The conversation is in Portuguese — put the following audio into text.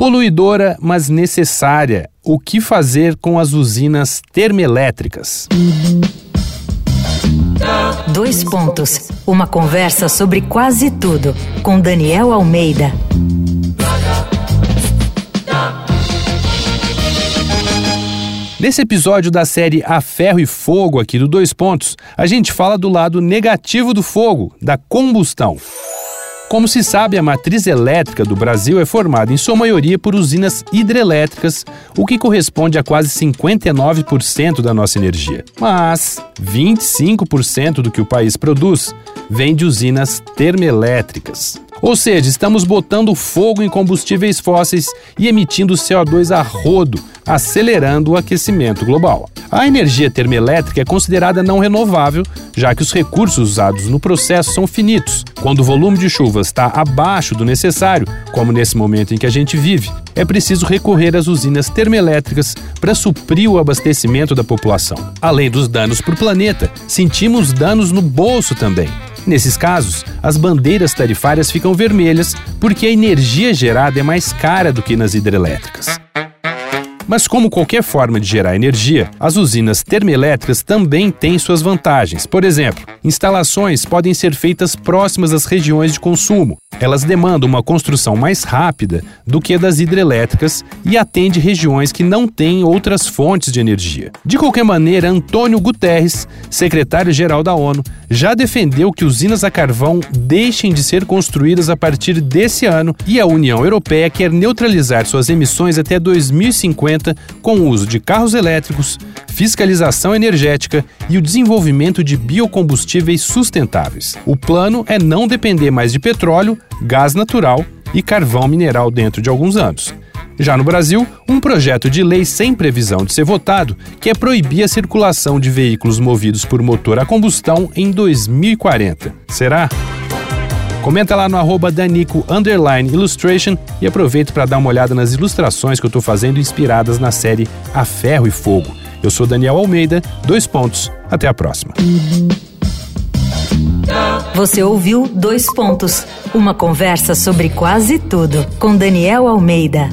Poluidora, mas necessária. O que fazer com as usinas termoelétricas? Dois pontos. Uma conversa sobre quase tudo com Daniel Almeida. Nesse episódio da série A Ferro e Fogo aqui do Dois Pontos, a gente fala do lado negativo do fogo, da combustão. Como se sabe, a matriz elétrica do Brasil é formada em sua maioria por usinas hidrelétricas, o que corresponde a quase 59% da nossa energia. Mas 25% do que o país produz vem de usinas termoelétricas. Ou seja, estamos botando fogo em combustíveis fósseis e emitindo CO2 a rodo, acelerando o aquecimento global. A energia termoelétrica é considerada não renovável, já que os recursos usados no processo são finitos. Quando o volume de chuvas está abaixo do necessário, como nesse momento em que a gente vive, é preciso recorrer às usinas termoelétricas para suprir o abastecimento da população. Além dos danos para o planeta, sentimos danos no bolso também. Nesses casos, as bandeiras tarifárias ficam vermelhas porque a energia gerada é mais cara do que nas hidrelétricas. Mas, como qualquer forma de gerar energia, as usinas termoelétricas também têm suas vantagens. Por exemplo, instalações podem ser feitas próximas às regiões de consumo. Elas demandam uma construção mais rápida do que a das hidrelétricas e atende regiões que não têm outras fontes de energia. De qualquer maneira, Antônio Guterres, secretário-geral da ONU, já defendeu que usinas a carvão deixem de ser construídas a partir desse ano e a União Europeia quer neutralizar suas emissões até 2050 com o uso de carros elétricos, fiscalização energética e o desenvolvimento de biocombustíveis sustentáveis. O plano é não depender mais de petróleo, gás natural e carvão mineral dentro de alguns anos. Já no Brasil, um projeto de lei sem previsão de ser votado quer proibir a circulação de veículos movidos por motor a combustão em 2040. Será? Comenta lá no arroba Danico Illustration e aproveita para dar uma olhada nas ilustrações que eu estou fazendo inspiradas na série A Ferro e Fogo. Eu sou Daniel Almeida, dois pontos. Até a próxima. Você ouviu Dois Pontos, uma conversa sobre quase tudo com Daniel Almeida.